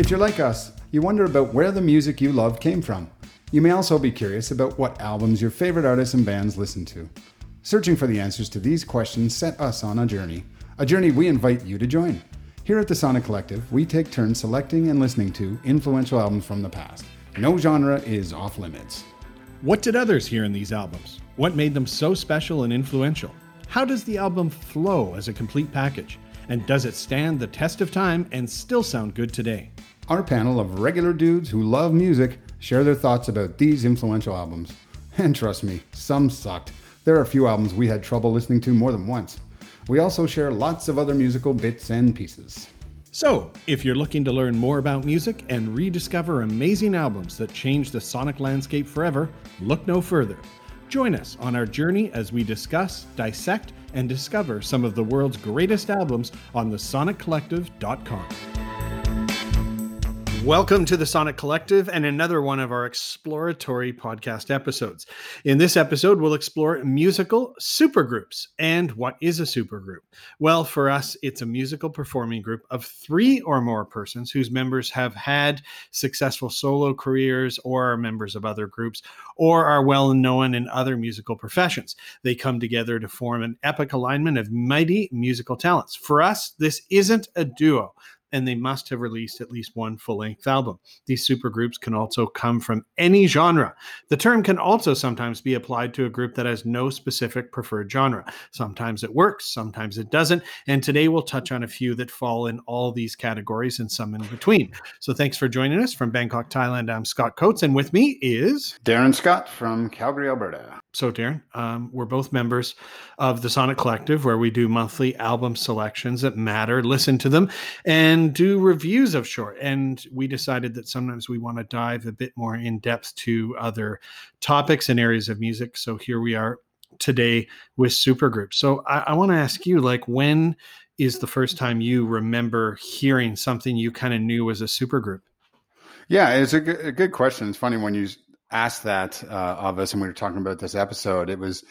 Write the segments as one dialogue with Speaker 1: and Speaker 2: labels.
Speaker 1: If you're like us, you wonder about where the music you love came from. You may also be curious about what albums your favorite artists and bands listen to. Searching for the answers to these questions set us on a journey, a journey we invite you to join. Here at the Sonic Collective, we take turns selecting and listening to influential albums from the past. No genre is off limits.
Speaker 2: What did others hear in these albums? What made them so special and influential? How does the album flow as a complete package? And does it stand the test of time and still sound good today?
Speaker 1: Our panel of regular dudes who love music share their thoughts about these influential albums. And trust me, some sucked. There are a few albums we had trouble listening to more than once. We also share lots of other musical bits and pieces.
Speaker 2: So, if you're looking to learn more about music and rediscover amazing albums that changed the sonic landscape forever, look no further. Join us on our journey as we discuss, dissect, and discover some of the world's greatest albums on thesoniccollective.com. Welcome to the Sonic Collective and another one of our exploratory podcast episodes. In this episode, we'll explore musical supergroups. And what is a supergroup? Well, for us, it's a musical performing group of three or more persons whose members have had successful solo careers or are members of other groups or are well known in other musical professions. They come together to form an epic alignment of mighty musical talents. For us, this isn't a duo and they must have released at least one full length album. These supergroups can also come from any genre. The term can also sometimes be applied to a group that has no specific preferred genre. Sometimes it works, sometimes it doesn't. And today we'll touch on a few that fall in all these categories and some in between. So thanks for joining us from Bangkok, Thailand. I'm Scott Coates, and with me is
Speaker 1: Darren Scott from Calgary, Alberta.
Speaker 2: So, Darren, um, we're both members of the Sonic Collective, where we do monthly album selections that matter, listen to them, and do reviews of short. And we decided that sometimes we want to dive a bit more in depth to other topics and areas of music. So, here we are today with supergroups. So, I, I want to ask you, like, when is the first time you remember hearing something you kind of knew was a supergroup?
Speaker 1: Yeah, it's a good, good question. It's funny when you asked that uh, of us and we were talking about this episode, it was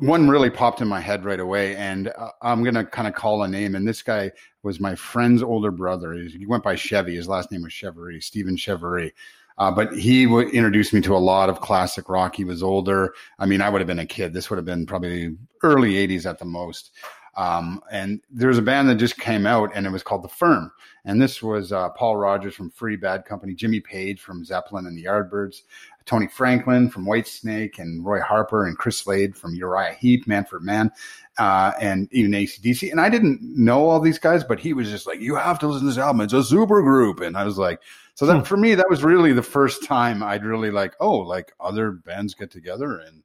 Speaker 1: one really popped in my head right away. And uh, I'm to kind of call a name. And this guy was my friend's older brother. He went by Chevy. His last name was Chevrolet, Stephen Chevrolet. Uh, but he w- introduced me to a lot of classic rock. He was older. I mean, I would have been a kid. This would have been probably early 80s at the most. Um, and there's a band that just came out and it was called The Firm. And this was uh, Paul Rodgers from Free Bad Company, Jimmy Page from Zeppelin and the Yardbirds, Tony Franklin from Whitesnake, and Roy Harper and Chris Slade from Uriah Heep, Manfred Mann, uh, and even ACDC. And I didn't know all these guys, but he was just like, you have to listen to this album. It's a super group. And I was like, so that hmm. for me, that was really the first time I'd really like, oh, like other bands get together and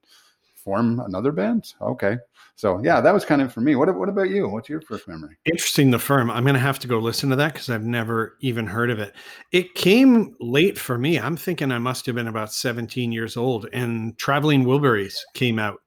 Speaker 1: form another band. Okay. So yeah, that was kind of for me. What, what about you? What's your first memory?
Speaker 2: Interesting. The firm. I'm going to have to go listen to that because I've never even heard of it. It came late for me. I'm thinking I must have been about 17 years old, and Traveling Wilburys came out.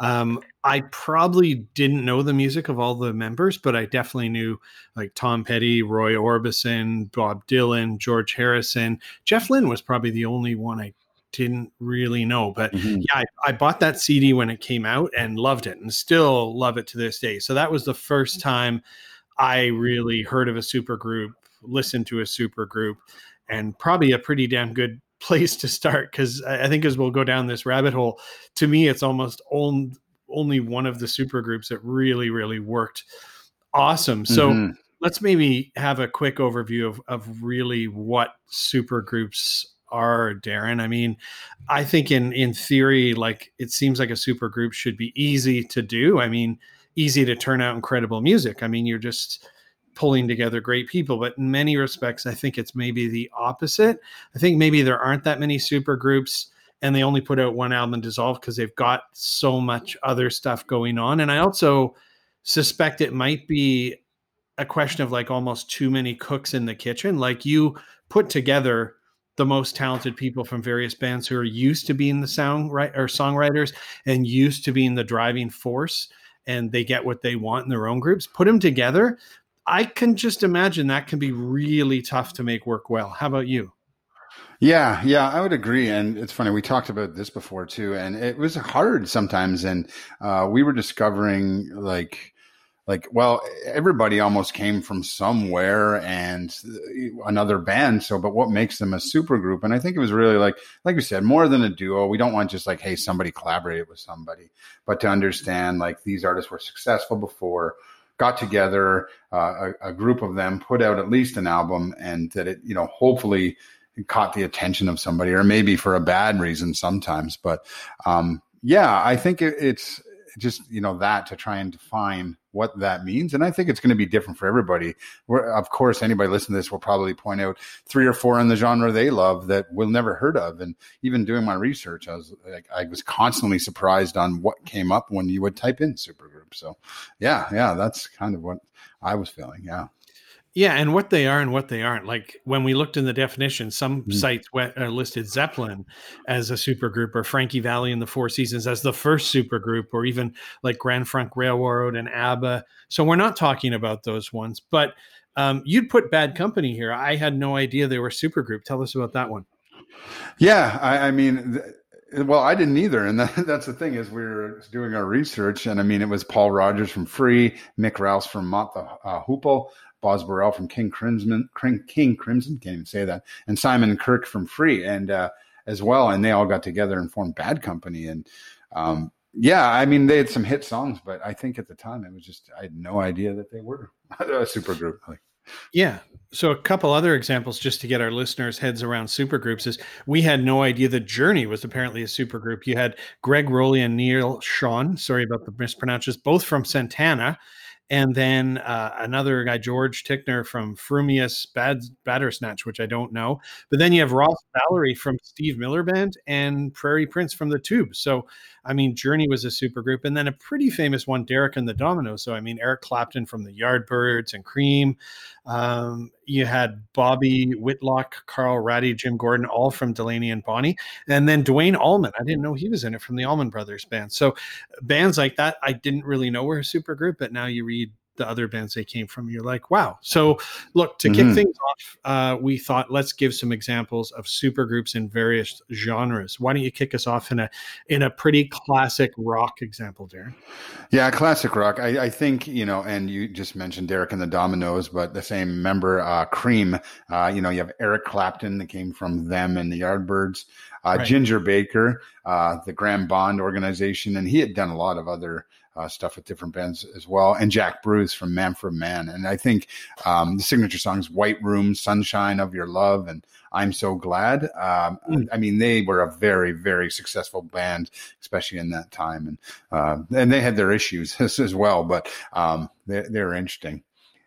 Speaker 2: Um, I probably didn't know the music of all the members, but I definitely knew like Tom Petty, Roy Orbison, Bob Dylan, George Harrison. Jeff Lynne was probably the only one I didn't really know. But mm-hmm. yeah, I, I, bought that CD when it came out and loved it and still love it to this day. So that was the first time I really heard of a super group, listened to a super group, and probably a pretty damn good place to start because I think as we'll go down this rabbit hole, to me, it's almost only, only one of the super groups that really, really worked awesome. So mm-hmm. let's maybe have a quick overview of, of really what super groups are, Darren. I mean, I think in in theory, like it seems like a super group should be easy to do. I mean, easy to turn out incredible music. I mean, you're just pulling together great people, but in many respects, I think it's maybe the opposite. I think maybe there aren't that many super groups and they only put out one album and dissolve because they've got so much other stuff going on. And I also suspect it might be a question of like almost too many cooks in the kitchen. Like you put together the most talented people from various bands who are used to being the sound right or songwriters and used to being the driving force and they get what they want in their own groups put them together i can just imagine that can be really tough to make work well how about you
Speaker 1: yeah, yeah, I would agree. And it's funny, we talked about this before too, and it was hard sometimes. And uh, we were discovering like like, well, everybody almost came from somewhere and another band. So, but what makes them a super group? And I think it was really like, like we said, more than a duo. We don't want just like, hey, somebody collaborated with somebody, but to understand like these artists were successful before, got together, uh, a, a group of them put out at least an album, and that it, you know, hopefully caught the attention of somebody, or maybe for a bad reason sometimes. But um, yeah, I think it, it's just you know that to try and define what that means and i think it's going to be different for everybody. We're, of course anybody listening to this will probably point out three or four in the genre they love that we'll never heard of and even doing my research i was like i was constantly surprised on what came up when you would type in supergroup so yeah yeah that's kind of what i was feeling yeah
Speaker 2: yeah, and what they are and what they aren't. Like when we looked in the definition, some mm. sites went, uh, listed Zeppelin as a supergroup, or Frankie Valli and the Four Seasons as the first supergroup, or even like Grand Funk Railroad and ABBA. So we're not talking about those ones. But um, you'd put Bad Company here. I had no idea they were supergroup. Tell us about that one.
Speaker 1: Yeah, I, I mean. Th- well, I didn't either, and that, that's the thing is we were doing our research, and I mean it was Paul Rodgers from Free, Mick Rouse from Mott the uh, Hoople, Boz Burrell from King Crimson, King Crimson, can't even say that, and Simon Kirke from Free, and uh, as well, and they all got together and formed Bad Company, and um, yeah, I mean they had some hit songs, but I think at the time it was just I had no idea that they were a super group. Like,
Speaker 2: yeah. So a couple other examples just to get our listeners' heads around supergroups is we had no idea that Journey was apparently a supergroup. You had Greg Rolie and Neal Schon, sorry about the mispronunciations, both from Santana and then uh, another guy, George Tickner from Frumious Bad Bandersnatch, which I don't know. But then you have Ross Valory from Steve Miller Band and Prairie Prince from the Tube. So I mean, Journey was a super group, and then a pretty famous one, Derek and the Dominos. So I mean, Eric Clapton from the Yardbirds and Cream. Um, you had Bobby Whitlock, Carl Radle, Jim Gordon, all from Delaney and Bonnie, and then Duane Allman. I didn't know he was in it from the Allman Brothers band. So bands like that, I didn't really know were a super group, but now you read the other bands they came from. You're like, wow. So, look, to mm-hmm. kick things off, uh, we thought let's give some examples of supergroups in various genres. Why don't you kick us off in a in a pretty classic rock example, Darren?
Speaker 1: Yeah, classic rock. I, I think you know, and you just mentioned Derek and the Dominoes, but the same member, uh, Cream. Uh, you know, you have Eric Clapton that came from them and the Yardbirds. Uh, right. Ginger Baker, uh, the Graham Bond organization, and he had done a lot of other uh, stuff with different bands as well, and Jack Bruce from Manfred Mann. And I think um, the signature songs "White Room," "Sunshine of Your Love," and "I'm So Glad." Um, mm. I mean, they were a very, very successful band, especially in that time, and uh, and they had their issues as well, but um, they, they're interesting.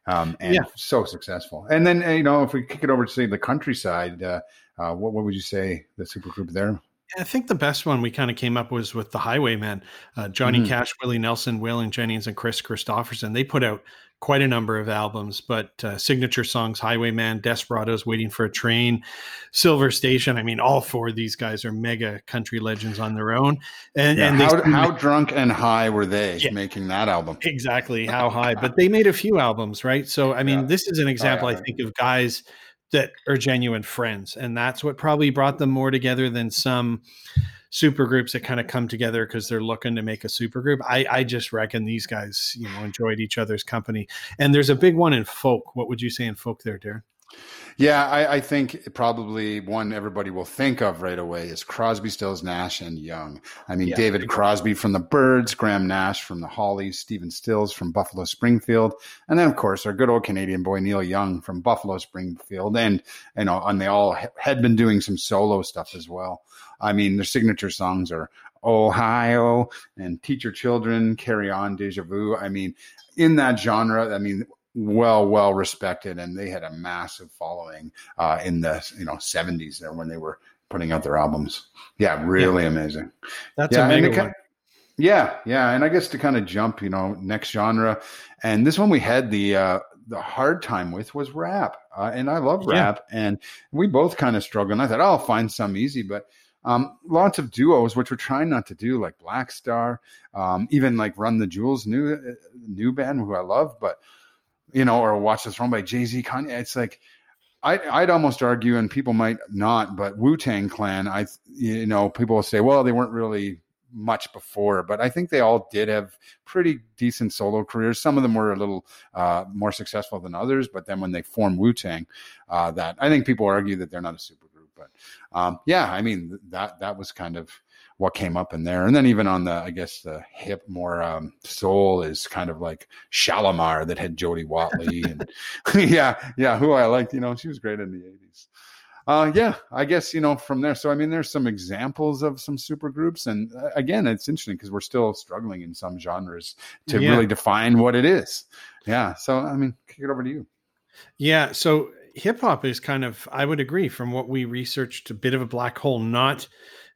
Speaker 1: Um, and yeah. so successful. And then, you know, if we kick it over to say the countryside, uh, uh, what, what would you say the supergroup there?
Speaker 2: I think the best one we kind of came up was with the Highwaymen, uh, Johnny mm-hmm. Cash, Willie Nelson, Waylon Jennings, and Kris Kristofferson. They put out quite a number of albums, but uh, signature songs, Highwayman, Desperados, Waiting for a Train, Silver Stallion. I mean, all four of these guys are mega country legends on their own. And,
Speaker 1: yeah,
Speaker 2: and
Speaker 1: they, how, how drunk and high were they yeah, making that album?
Speaker 2: Exactly, how high. But they made a few albums, right? So, I mean, yeah. this is an example, oh, I think, of guys – that are genuine friends and that's what probably brought them more together than some super groups that kind of come together because they're looking to make a super group. I, I just reckon these guys you know enjoyed each other's company. And there's a big one in folk. What would you say in folk there darren
Speaker 1: yeah, I, I, think probably one everybody will think of right away is Crosby, Stills, Nash, and Young. I mean, yeah, David Crosby from the Byrds, Graham Nash from the Hollies, Stephen Stills from Buffalo Springfield, and then of course our good old Canadian boy Neil Young from Buffalo Springfield, and you know, and they all had been doing some solo stuff as well. I mean, their signature songs are Ohio and Teach Your Children, Carry On, Deja Vu. I mean, in that genre, I mean, well well respected and they had a massive following uh, in the you know 70s there when they were putting out their albums yeah really yeah. amazing
Speaker 2: that's yeah,
Speaker 1: amazing yeah yeah and i guess to kind of jump you know next genre and this one we had the uh the hard time with was rap uh, and i love rap yeah. and we both kind of struggled and i thought oh, i'll find some easy but um, lots of duos, which we're trying not to do, like Black Star, um, even like Run the Jewels, new uh, new band who I love, but you know, or Watch this Throne by Jay Z, Kanye. It's like I, I'd almost argue, and people might not, but Wu Tang Clan, I, you know, people will say, well, they weren't really much before, but I think they all did have pretty decent solo careers. Some of them were a little uh, more successful than others, but then when they formed Wu Tang, uh, that I think people argue that they're not a super group, but um, yeah, I mean that that was kind of what came up in there. And then even on the, I guess the hip, more um, soul is kind of like Shalamar that had Jody Watley and yeah, yeah, who I liked. You know, she was great in the '80s. Uh, yeah, I guess you know from there. So I mean, there's some examples of some super groups, and uh, again, it's interesting because we're still struggling in some genres to yeah. really define what it is. Yeah. So I mean, kick it over to you.
Speaker 2: Yeah. So hip hop is kind of, I would agree, from what we researched, a bit of a black hole. Not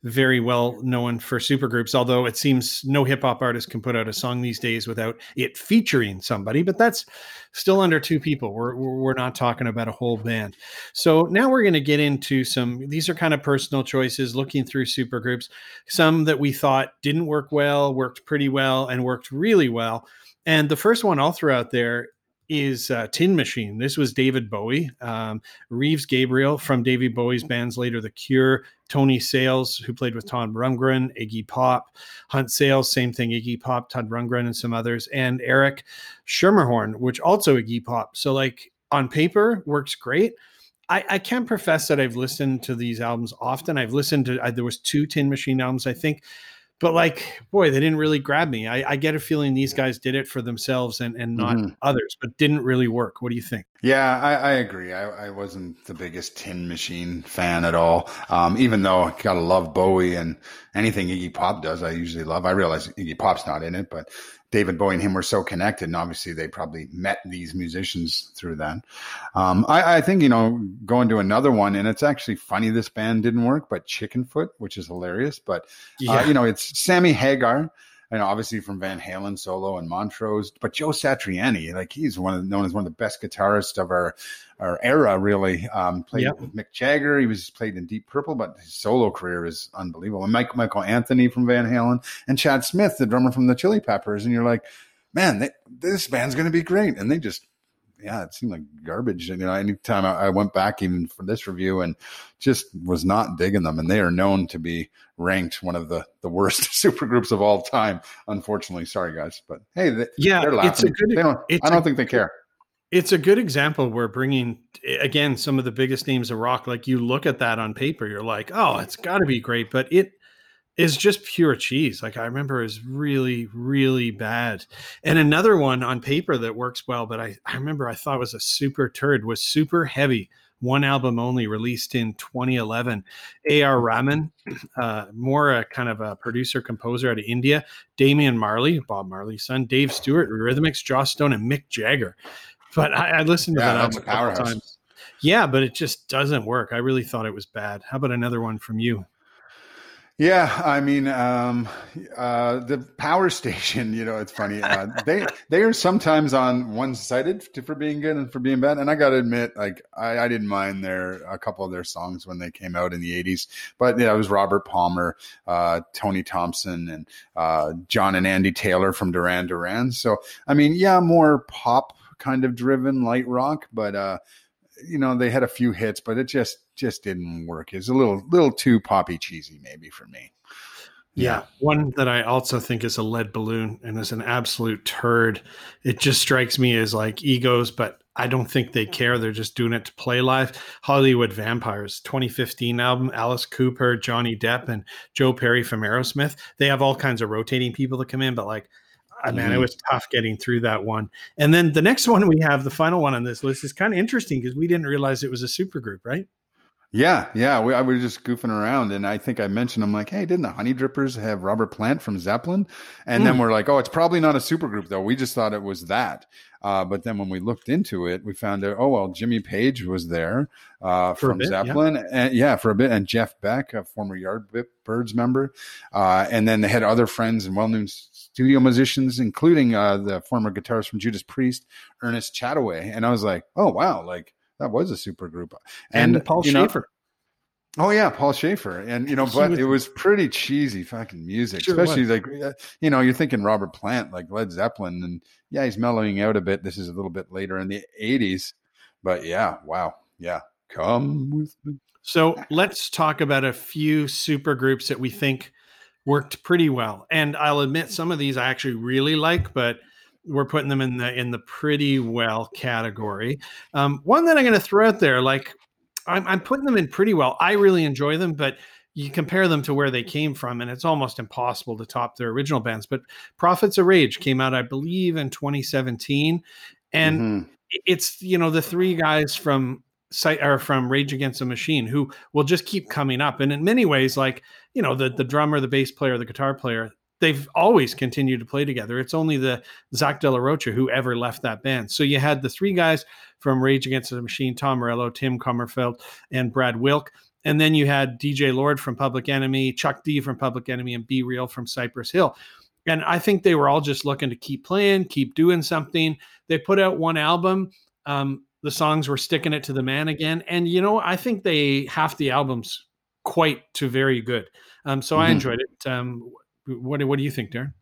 Speaker 2: very well known for supergroups, although it seems no hip hop artist can put out a song these days without it featuring somebody, but that's still under two people. We're, we're not talking about a whole band. So now we're going to get into some, these are kind of personal choices looking through supergroups, some that we thought didn't work well, worked pretty well, and worked really well. And the first one I'll throw out there is uh, Tin Machine. This was David Bowie, um, Reeves Gabrels from David Bowie's bands later, The Cure, Tony Sales, who played with Todd Rundgren, Iggy Pop, Hunt Sales, same thing, Iggy Pop, Todd Rundgren, and some others, and Eric Schermerhorn, which also Iggy Pop. So, like on paper, works great. I, I can't profess that I've listened to these albums often. I've listened to uh, there was two Tin Machine albums, I think but like boy they didn't really grab me. I, I, get a feeling these guys did it for themselves and, and not mm-hmm. others but didn't really work. What do you think
Speaker 1: yeah i, I agree I, I, wasn't the biggest tin machine fan at all um, even though i gotta love bowie and anything iggy pop does i usually love i realize iggy pop's not in it but David Bowie and him were so connected, and obviously they probably met these musicians through that. Um, I, I, think you know going to another one, and it's actually funny this band didn't work, but Chickenfoot, which is hilarious, but uh, yeah. uh, you know it's Sammy Hagar know, obviously from Van Halen solo and Montrose, but Joe Satriani, like he's one of known as one of the best guitarists of our our era. Really, um, played yep. with Mick Jagger. He was played in Deep Purple, but his solo career is unbelievable. And Mike Michael Anthony from Van Halen and Chad Smith, the drummer from the Chili Peppers, and you're like, man, they, this band's going to be great, and they just yeah, it seemed like garbage. You know, anytime I, I went back even for this review and just was not digging them, and they are known to be ranked one of the the worst supergroups of all time. Unfortunately, sorry guys, but hey, they,
Speaker 2: yeah,
Speaker 1: they're
Speaker 2: laughing. It's a
Speaker 1: good, they don't, I don't a, think they care.
Speaker 2: It's a good example. We're bringing again some of the biggest names of rock. Like you look at that on paper, you're like, oh, it's got to be great, but it is just pure cheese. Like I remember is really, really bad. And another one on paper that works well, but I, I remember I thought was a super turd was super heavy. One album only released in 2011. A.R. Rahman, uh, more a kind of a producer composer out of India. Damian Marley, Bob Marley's son. Dave Stewart, Eurythmics, Joss Stone, and Mick Jagger. But I, I listened to yeah, that album a couple times. Yeah, but it just doesn't work. I really thought it was bad. How about another one from you?
Speaker 1: Yeah, I mean, um, uh, the power station. You know, it's funny. Uh, they they are sometimes on one sided for being good and for being bad. And I got to admit, like I, I, didn't mind their a couple of their songs when they came out in the '80s. But yeah, it was Robert Palmer, uh, Tony Thompson, and uh, John and Andy Taylor from Duran Duran. So I mean, yeah, more pop kind of driven light rock, but uh, you know, they had a few hits, but it just just didn't work. It's a little little too poppy cheesy maybe for me.
Speaker 2: Yeah. One that I also think is a lead balloon and is an absolute turd. It just strikes me as like egos, but I don't think they care. They're just doing it to play live. Hollywood Vampires 2015 album, Alice Cooper, Johnny Depp, and Joe Perry from Aerosmith. They have all kinds of rotating people that come in, but like I man, it mm-hmm. was tough getting through that one. And then the next one we have, the final one on this list, is kind of interesting because we didn't realize it was a supergroup, right?
Speaker 1: Yeah, yeah. We, I was just goofing around, and I think I mentioned, I'm like, hey, didn't the Honey Drippers have Robert Plant from Zeppelin? And mm. then hmm. we're like, oh, it's probably not a supergroup, though. We just thought it was that. Uh, but then when we looked into it, we found out, oh, well, Jimmy Page was there uh, from bit, Zeppelin. Yeah. And yeah, for a bit. And Jeff Beck, a former Yardbirds member. Uh, and then they had other friends and well known studio musicians, including uh, the former guitarist from Judas Priest, Ernest Chataway. And I was like, oh, wow, like that was a super group.
Speaker 2: And, and Paul Shaffer.
Speaker 1: Oh yeah, Paul Shaffer, and you know, but was, it was pretty cheesy fucking music, sure especially like uh, you know, you're thinking Robert Plant, like Led Zeppelin, and yeah, he's mellowing out a bit. This is a little bit later in the '80s, but yeah, wow, yeah, come with me.
Speaker 2: So let's talk about a few super groups that we think worked pretty well. And I'll admit some of these I actually really like, but we're putting them in the in the pretty well category. Um, one that I'm going to throw out there, like I'm, I'm putting them in pretty well. I really enjoy them, but you compare them to where they came from, and it's almost impossible to top their original bands. But Prophets of Rage came out, I believe, in 2017, and mm-hmm. it's you know the three guys from or from Rage Against the Machine who will just keep coming up, and in many ways, like you know the the drummer, the bass player, the guitar player, they've always continued to play together. It's only the Zack de la Rocha who ever left that band. So you had the three guys from Rage Against the Machine, Tom Morello, Tim Commerford, and Brad Wilk. And then you had DJ Lord from Public Enemy, Chuck D from Public Enemy, and B-Real from Cypress Hill. And I think they were all just looking to keep playing, keep doing something. They put out one album. Um, the songs were sticking it to the man again. And, you know, I think they half the albums quite to very good. Um, so mm-hmm. I enjoyed it. Um, what, what do you think, Darren?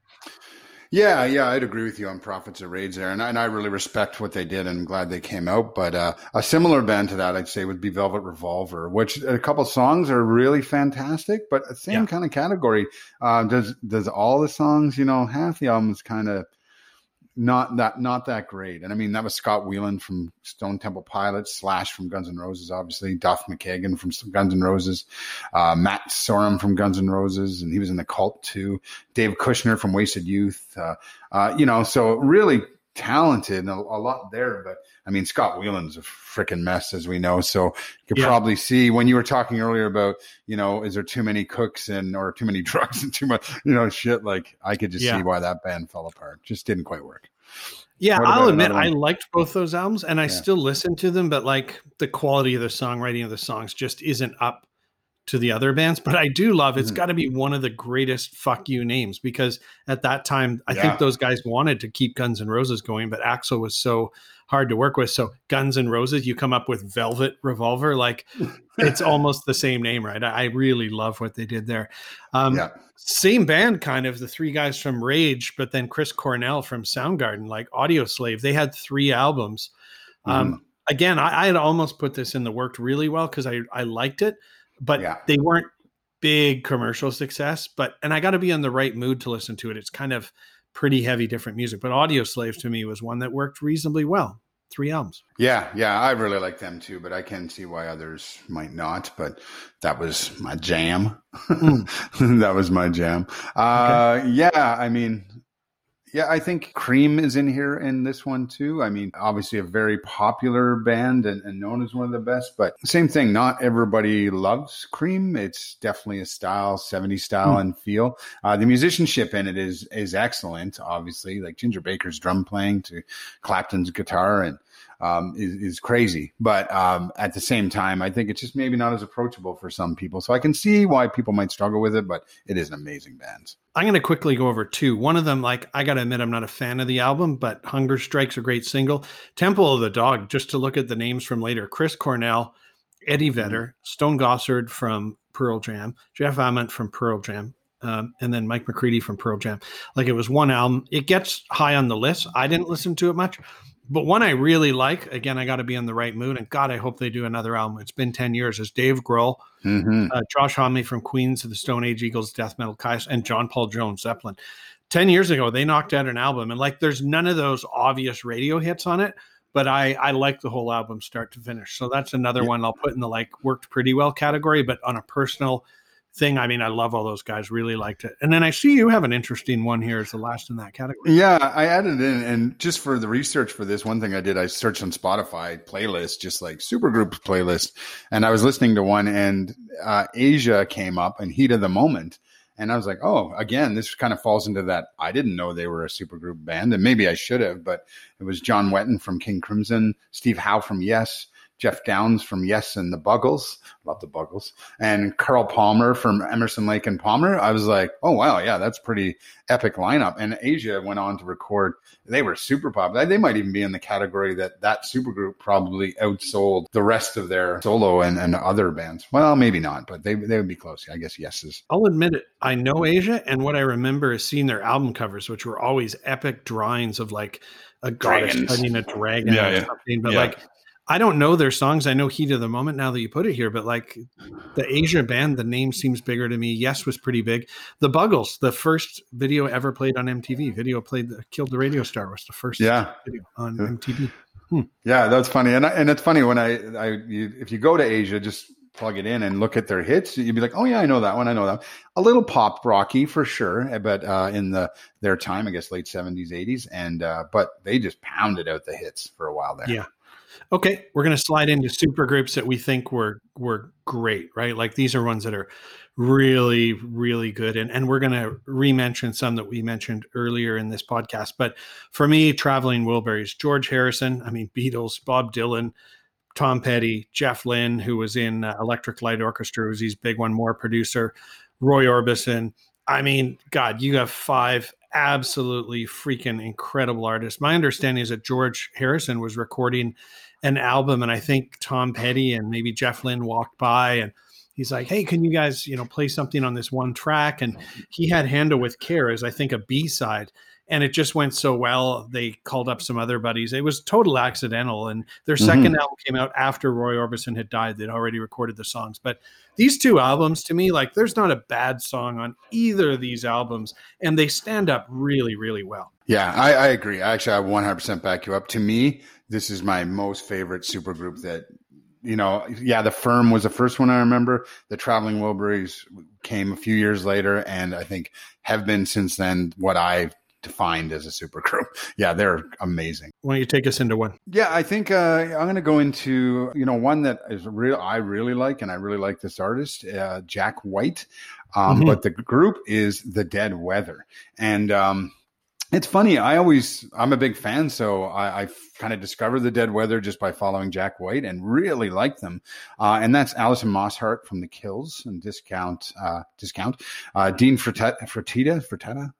Speaker 1: Yeah, yeah, I'd agree with you on Prophets of Rage there, and I, and I really respect what they did, and I'm glad they came out. But uh, a similar band to that, I'd say, would be Velvet Revolver, which a couple songs are really fantastic, but same yeah. kind of category. Uh, does does all the songs, you know, half the albums kind of not that not that great. And I mean, that was Scott Weiland from Stone Temple Pilots, Slash from Guns N' Roses, obviously Duff McKagan from Guns N' Roses, uh, Matt Sorum from Guns N' Roses, and he was in the Cult too. Dave Kushner from Wasted Youth, uh, uh, you know, so really talented a, a, lot there. But I mean, Scott Weiland's a freaking mess, as we know. So you could yeah. probably see when you were talking earlier about, you know, is there too many cooks and or too many drugs and too much, you know, shit. Like I could just yeah. see why that band fell apart. Just didn't quite work.
Speaker 2: Yeah, I'll admit I liked both those albums and I yeah. still listen to them, but like the quality of the songwriting of the songs just isn't up to the other bands, but I do love it's mm-hmm. got to be one of the greatest fuck you names because at that time I yeah. think those guys wanted to keep Guns N' Roses going, but Axl was so hard to work with. So Guns N' Roses, you come up with Velvet Revolver, like it's almost the same name, right? I really love what they did there. Um, yeah. Same band, kind of the three guys from Rage, but then Chris Cornell from Soundgarden, like Audioslave. They had three albums. Um, mm-hmm. again, I, I had almost put this in the worked really well because I I liked it but yeah. they weren't big commercial success. But and I got to be in the right mood to listen to it. It's kind of pretty heavy, different music. But Audioslave to me was one that worked reasonably well. Three albums.
Speaker 1: Yeah, yeah, I really like them too, but I can see why others might not. But that was my jam. Mm. that was my jam. Uh, okay. Yeah, I mean, yeah, I think Cream is in here in this one too. I mean, obviously a very popular band and, and, known as one of the best, but same thing. Not everybody loves Cream. It's definitely a style, 70 style mm. and feel. Uh, the musicianship in it is is excellent. Obviously, like Ginger Baker's drum playing to Clapton's guitar and um, is, is, crazy. But um, at the same time, I think it's just maybe not as approachable for some people. So I can see why people might struggle with it, but it is an amazing band.
Speaker 2: I'm going to quickly go over two. One of them, like, I got to admit, I'm not a fan of the album, but Hunger Strike's a great single. Temple of the Dog, just to look at the names from later Chris Cornell, Eddie mm-hmm. Vedder, Stone Gossard from Pearl Jam, Jeff Ament from Pearl Jam, um, and then Mike McCready from Pearl Jam. Like it was one album. It gets high on the list. I didn't listen to it much, but one I really like, again, I got to be in the right mood. And God, I hope they do another album. It's been 10 years. Is Dave Grohl, mm-hmm. uh, Josh Homme from Queens of the Stone Age Eagles, Death Metal Kyuss, and John Paul Jones, Zeppelin. 10 years ago, they knocked out an album. And like, there's none of those obvious radio hits on it, but I, I like the whole album start to finish. So that's another yeah. one I'll put in the like worked pretty well category, but on a personal thing. I mean, I love all those guys. Really liked it. And then I see you have an interesting one here as the last in that category.
Speaker 1: Yeah, I added in, and just for the research for this, one thing I did, I searched on Spotify playlist, just like supergroup playlist, and I was listening to one, and uh, Asia came up and Heat of the Moment. And I was like, oh, again, this kind of falls into that. I didn't know they were a supergroup band, and maybe I should have, but it was John Wetton from King Crimson, Steve Howe from Yes, Geoff Downes from Yes and the Buggles, love the Buggles, and Carl Palmer from Emerson Lake and Palmer. I was like, oh wow, yeah, that's pretty epic lineup. And Asia went on to record; they were super popular. They might even be in the category that that supergroup probably outsold the rest of their solo and, and other bands. Well, maybe not, but they they would be close. I guess Yes is.
Speaker 2: I'll admit it. I know Asia, and what I remember is seeing their album covers, which were always epic drawings of like a goddess Dragons. a dragon yeah, or yeah. But yeah. like I don't know their songs. I know Heat of the Moment now that you put it here, but like the Asia band, the name seems bigger to me. Yes was pretty big. The Buggles, the first video ever played on MTV, video played the Killed the Radio Star was the first
Speaker 1: yeah.
Speaker 2: video on MTV.
Speaker 1: Hmm. Yeah, that's funny. And I, and it's funny when I, I you, if you go to Asia, just plug it in and look at their hits, you'd be like, oh yeah, I know that one. I know that. A little pop rocky for sure, but uh, in the their time, I guess late seventies, eighties, and uh, but they just pounded out the hits for a while there.
Speaker 2: Yeah. Okay, we're going to slide into super groups that we think were were great, right? Like these are ones that are really really good and and we're going to re-mention some that we mentioned earlier in this podcast. But for me, Traveling Wilburys, George Harrison, I mean Beatles, Bob Dylan, Tom Petty, Jeff Lynne, who was in uh, Electric Light Orchestra, who's his big one more producer, Roy Orbison. I mean, God, you have five absolutely freaking incredible artists. My understanding is that George Harrison was recording an album, and I think Tom Petty and maybe Jeff Lynne walked by and he's like, "Hey, can you guys, you know, play something on this one track?" And he had "Handle with Care" as I think a B side, and it just went so well. They called up some other buddies. It was total accidental, and their 2nd mm-hmm. album came out after Roy Orbison had died. They'd already recorded the songs, but these two albums, to me, like, there's not a bad song on either of these albums, and they stand up really, really well.
Speaker 1: Yeah, I, I agree. Actually, I 100% back you up. To me, this is my most favorite supergroup that you know, yeah, the firm was the first one I remember. The traveling Wilburys came a few years later, and I think have been since then what I defined as a supergroup. Yeah, they're amazing.
Speaker 2: Why don't you take us into one?
Speaker 1: Yeah, I think uh, I'm going to go into you know one that is real. I really like, and I really like this artist, uh, Jack White. Um, mm-hmm. But the group is the Dead Weather, and um, it's funny. I always, I'm a big fan. So I, I kind of discovered the Dead Weather just by following Jack White and really like them. Uh, and that's Alison Mosshart from the Kills and Discount, uh, Discount, uh, Dean Fertita, Fertita, Fertita,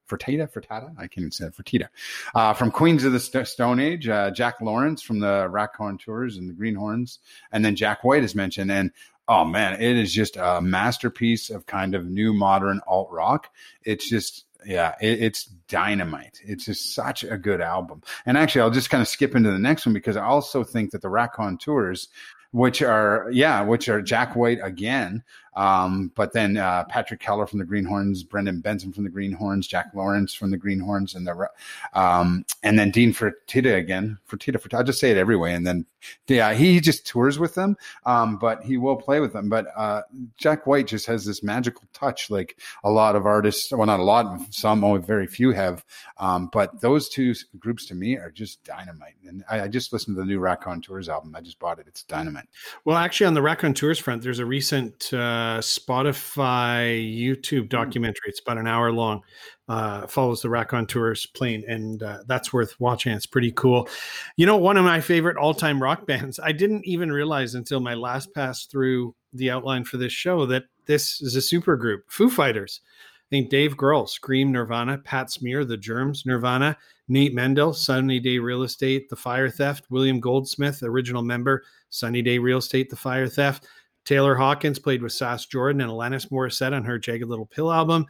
Speaker 1: Fertita. I can't even say it, Fertita, uh, from Queens of the St- Stone Age, uh, Jack Lawrence from the Raconteurs and the Greenhorns. And then Jack White is mentioned. And oh man, it is just a masterpiece of kind of new modern alt rock. It's just, yeah, it, it's dynamite. It's just such a good album. And actually, I'll just kind of skip into the next one because I also think that the Raconteurs, which are yeah, which are Jack White again, um, but then uh, Patrick Keeler from the Greenhorns, Brendan Benson from the Greenhorns, Jack Lawrence from the Greenhorns, and the um, and then Dean Fertita again. Fertita, Fertita. I'll just say it every way. And then yeah, he just tours with them, um, but he will play with them. But uh, Jack White just has this magical touch, like a lot of artists. Well, not a lot, some, only very few have. Um, but those two groups to me are just dynamite. And I, I just listened to the new Raconteurs album. I just bought it. It's dynamite.
Speaker 2: Well, actually, on the Raconteurs front, there's a recent. Uh, Spotify YouTube hmm. documentary. It's about an hour long. Uh, follows the Raconteurs plane, and uh, that's worth watching. It's pretty cool. You know, one of my favorite all time rock bands. I didn't even realize until my last pass through the outline for this show that this is a super group, Foo Fighters. I think Dave Grohl, Scream, Nirvana, Pat Smear, The Germs, Nirvana, Nate Mendel, Sunny Day Real Estate, The Fire Theft, William Goldsmith, original member, Sunny Day Real Estate, The Fire Theft, Taylor Hawkins played with Sass Jordan and Alanis Morissette on her Jagged Little Pill album.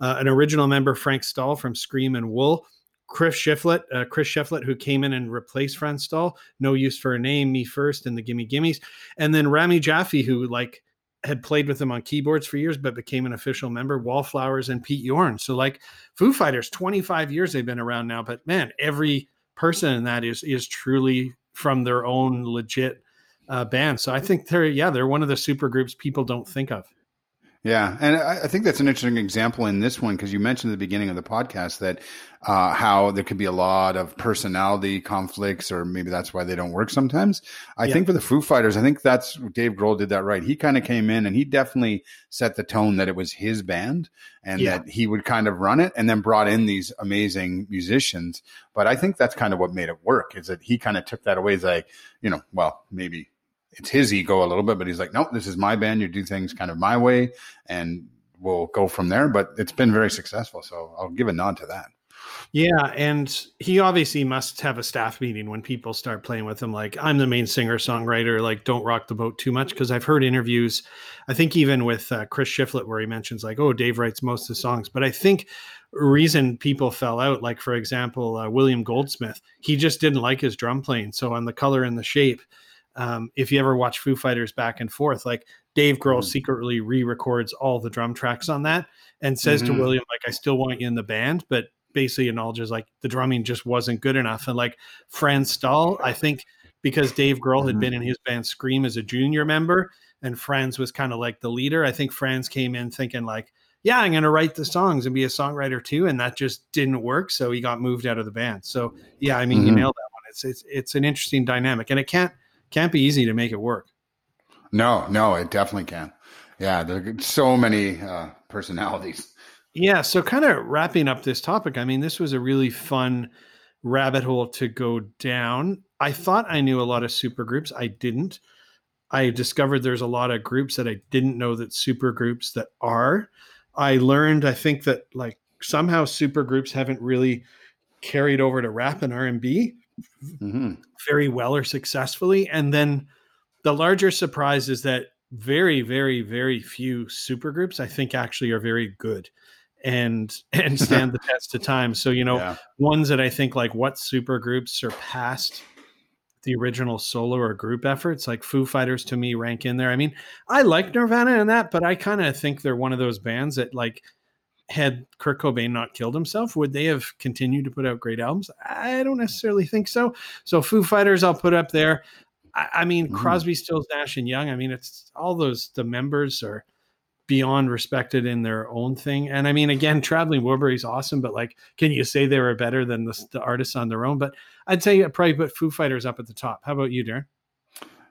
Speaker 2: Uh, an original member, Franz Stahl from Scream and Wool. Chris Shiflett, uh, Chris Shiflett, who came in and replaced Franz Stahl. No use for a name, me first, and the Gimme Gimmes. And then Rami Jaffee, who like had played with them on keyboards for years, but became an official member. Wallflowers and Pete Yorn. So like Foo Fighters, 25 years they've been around now. But man, every person in that is is truly from their own legit uh, band. So I think they're yeah they're one of the super groups people don't think of.
Speaker 1: Yeah, and I, think that's an interesting example in this one because you mentioned at the beginning of the podcast that uh, how there could be a lot of personality conflicts, or maybe that's why they don't work sometimes. I yeah. think for the Foo Fighters, I think that's Dave Grohl did that right. He kind of came in and he definitely set the tone that it was his band and yeah. that he would kind of run it, and then brought in these amazing musicians. But I think that's kind of what made it work is that he kind of took that away. As like, you know, well, maybe it's his ego a little bit, but he's like, nope, this is my band. You do things kind of my way, and we'll go from there. But it's been very successful, so I'll give a nod to that.
Speaker 2: Yeah, and he obviously must have a staff meeting when people start playing with him. Like, I'm the main singer songwriter. Like, don't rock the boat too much because I've heard interviews. I think even with uh, Chris Shiflett where he mentions like, oh, Dave writes most of the songs. But I think reason people fell out, like for example, uh, William Goldsmith, he just didn't like his drum playing. So on the color and the shape, Um, if you ever watch Foo Fighters back and forth, like Dave Grohl
Speaker 1: Mhm.
Speaker 2: secretly re-records all the drum tracks on that and says
Speaker 1: Mhm.
Speaker 2: to William, like, I still want you in the band, but basically acknowledges like the drumming just wasn't good enough. And like Franz Stahl, I think because Dave Grohl had
Speaker 1: Mhm.
Speaker 2: been in his band Scream as a junior member and Franz was kind of like the leader, I think Franz came in thinking like, yeah, I'm going to write the songs and be a songwriter too. And that just didn't work. So he got moved out of the band. So yeah, I mean, you
Speaker 1: Mhm.
Speaker 2: nailed that one. It's, it's, it's an interesting dynamic and it can't, can't be easy to make it work.
Speaker 1: No, no, it definitely can. Yeah, there are so many uh, personalities.
Speaker 2: Yeah. So, kind of wrapping up this topic, I mean, this was a really fun rabbit hole to go down. I thought I knew a lot of supergroups. I didn't. I discovered there's a lot of groups that I didn't know that supergroups that are. I learned, I think that like somehow supergroups haven't really carried over to rap and R&B
Speaker 1: hmm
Speaker 2: very well or successfully. And then the larger surprise is that very, very, very few supergroups I think actually are very good and and stand the test of time. So you know,
Speaker 1: yeah.
Speaker 2: ones that I think like what supergroups surpassed the original solo or group efforts, like Foo Fighters to me rank in there. I mean, I like Nirvana and that, but I kind of think they're one of those bands that like had Kurt Cobain not killed himself, would they have continued to put out great albums? I don't necessarily think so. So Foo Fighters, I'll put up there. I, I mean,
Speaker 1: Mhm.
Speaker 2: Crosby, Stills, Nash, and Young. I mean, it's all those. The members are beyond respected in their own thing. And I mean, again, Traveling Wilburys awesome, but like, can you say they were better than the, the artists on their own? But I'd say I'd probably put Foo Fighters up at the top. How about you, Darren?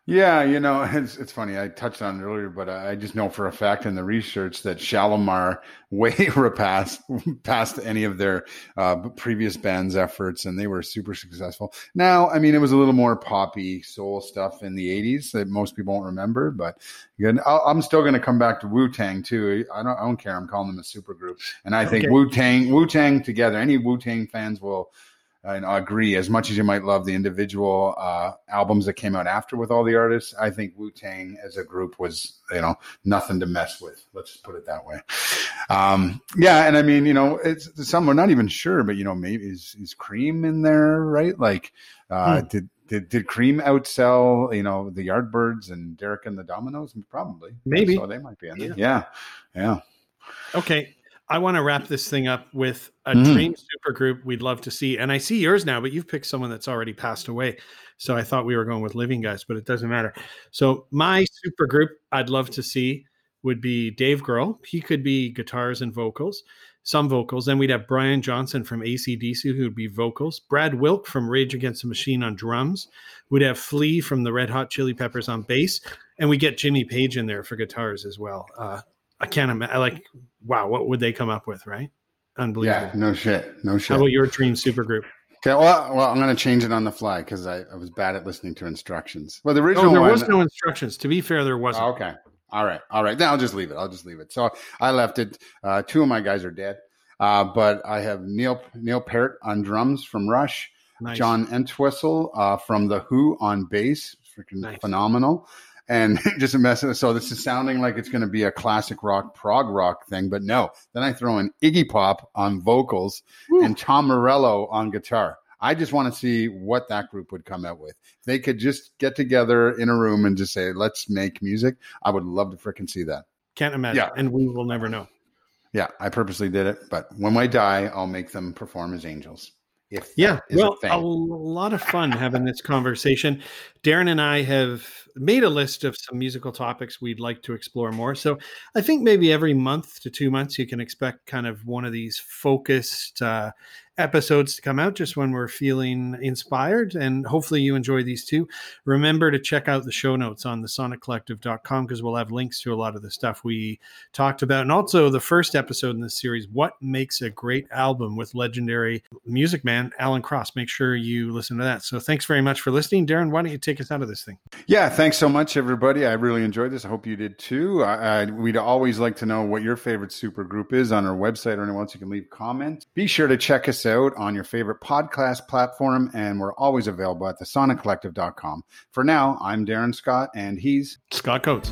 Speaker 1: Yeah, you know, it's it's funny. I touched on it earlier, but I just know for a fact in the research that Shalamar way past past any of their uh, previous bands' efforts, and they were super successful. Now, I mean, it was a little more poppy soul stuff in the '80s that most people won't remember, but I'll, I'm still going to come back to Wu Tang too. I don't, I don't care. I'm calling them a super group, and I think Wu Tang, Wu Tang together. Any Wu Tang fans will and I agree. As much as you might love the individual uh, albums that came out after with all the artists, I think Wu Tang as a group was, you know, nothing to mess with. Let's put it that way. Um, yeah, and I mean, you know, it's some we're not even sure, but you know, maybe is is Cream in there, right? Like, uh,
Speaker 2: Hmm.
Speaker 1: did did did Cream outsell, you know, the Yardbirds and Derek and the Dominoes? Probably,
Speaker 2: Maybe.
Speaker 1: So they might be in there. Yeah, yeah.
Speaker 2: Okay. I want to wrap this thing up with a
Speaker 1: Mhm.
Speaker 2: dream supergroup we'd love to see. And I see yours now, but you've picked someone that's already passed away. So I thought we were going with living guys, but it doesn't matter. So my supergroup I'd love to see would be Dave Grohl. He could be guitars and vocals, some vocals. Then we'd have Brian Johnson from ACDC, who would be vocals. Brad Wilk from Rage Against the Machine on drums. We'd have Flea from the Red Hot Chili Peppers on bass. And we get Jimmy Page in there for guitars as well. Uh, I can't imagine. Like, wow, what would they come up with, right? Unbelievable.
Speaker 1: Yeah, no shit, no shit.
Speaker 2: How about your dream supergroup?
Speaker 1: Okay, well, well, I'm going to change it on the fly because I, I was bad at listening to instructions. Well, the
Speaker 2: Oh,
Speaker 1: original
Speaker 2: there
Speaker 1: one.
Speaker 2: was no instructions. To be fair, there wasn't.
Speaker 1: Oh, okay, all right, all right. Then I'll just leave it. I'll just leave it. So I left it. Uh, two of my guys are dead, uh, but I have Neil Neil Peart on drums from Rush,
Speaker 2: Nice.
Speaker 1: John Entwistle uh, from the Who on bass, freaking
Speaker 2: Nice.
Speaker 1: phenomenal. And just a mess. So this is sounding like it's going to be a classic rock, prog rock thing, but no. Then I throw in Iggy Pop on vocals
Speaker 2: Woo.
Speaker 1: and Tom Morello on guitar. I just want to see what that group would come out with. If they could just get together in a room and just say, "Let's make music," I would love to freaking see that.
Speaker 2: Can't imagine.
Speaker 1: Yeah.
Speaker 2: And we will never know.
Speaker 1: Yeah, I purposely did it, but when I die, I'll make them perform as angels. If
Speaker 2: Yeah. Well,
Speaker 1: a
Speaker 2: a, lot of fun having this conversation. Darren and I have made a list of some musical topics we'd like to explore more. So I think maybe every month to two months, you can expect kind of one of these focused uh, episodes to come out just when we're feeling inspired. And hopefully you enjoy these too. Remember to check out the show notes on the soniccollective.com because we'll have links to a lot of the stuff we talked about. And also the first episode in this series, What Makes a Great Album with legendary music man Alan Cross. Make sure you listen to that. So thanks very much for listening. Darren, why don't you take us out of this thing?
Speaker 1: Yeah, thanks so much, everybody. I really enjoyed this. I hope you did too. I, I, we'd always like to know what your favorite super group is on our website or anywhere else. You can leave comments. Be sure to check us out on your favorite podcast platform, and we're always available at thesoniccollective.com. For now, I'm Darren Scott, and he's
Speaker 2: Scott Coates.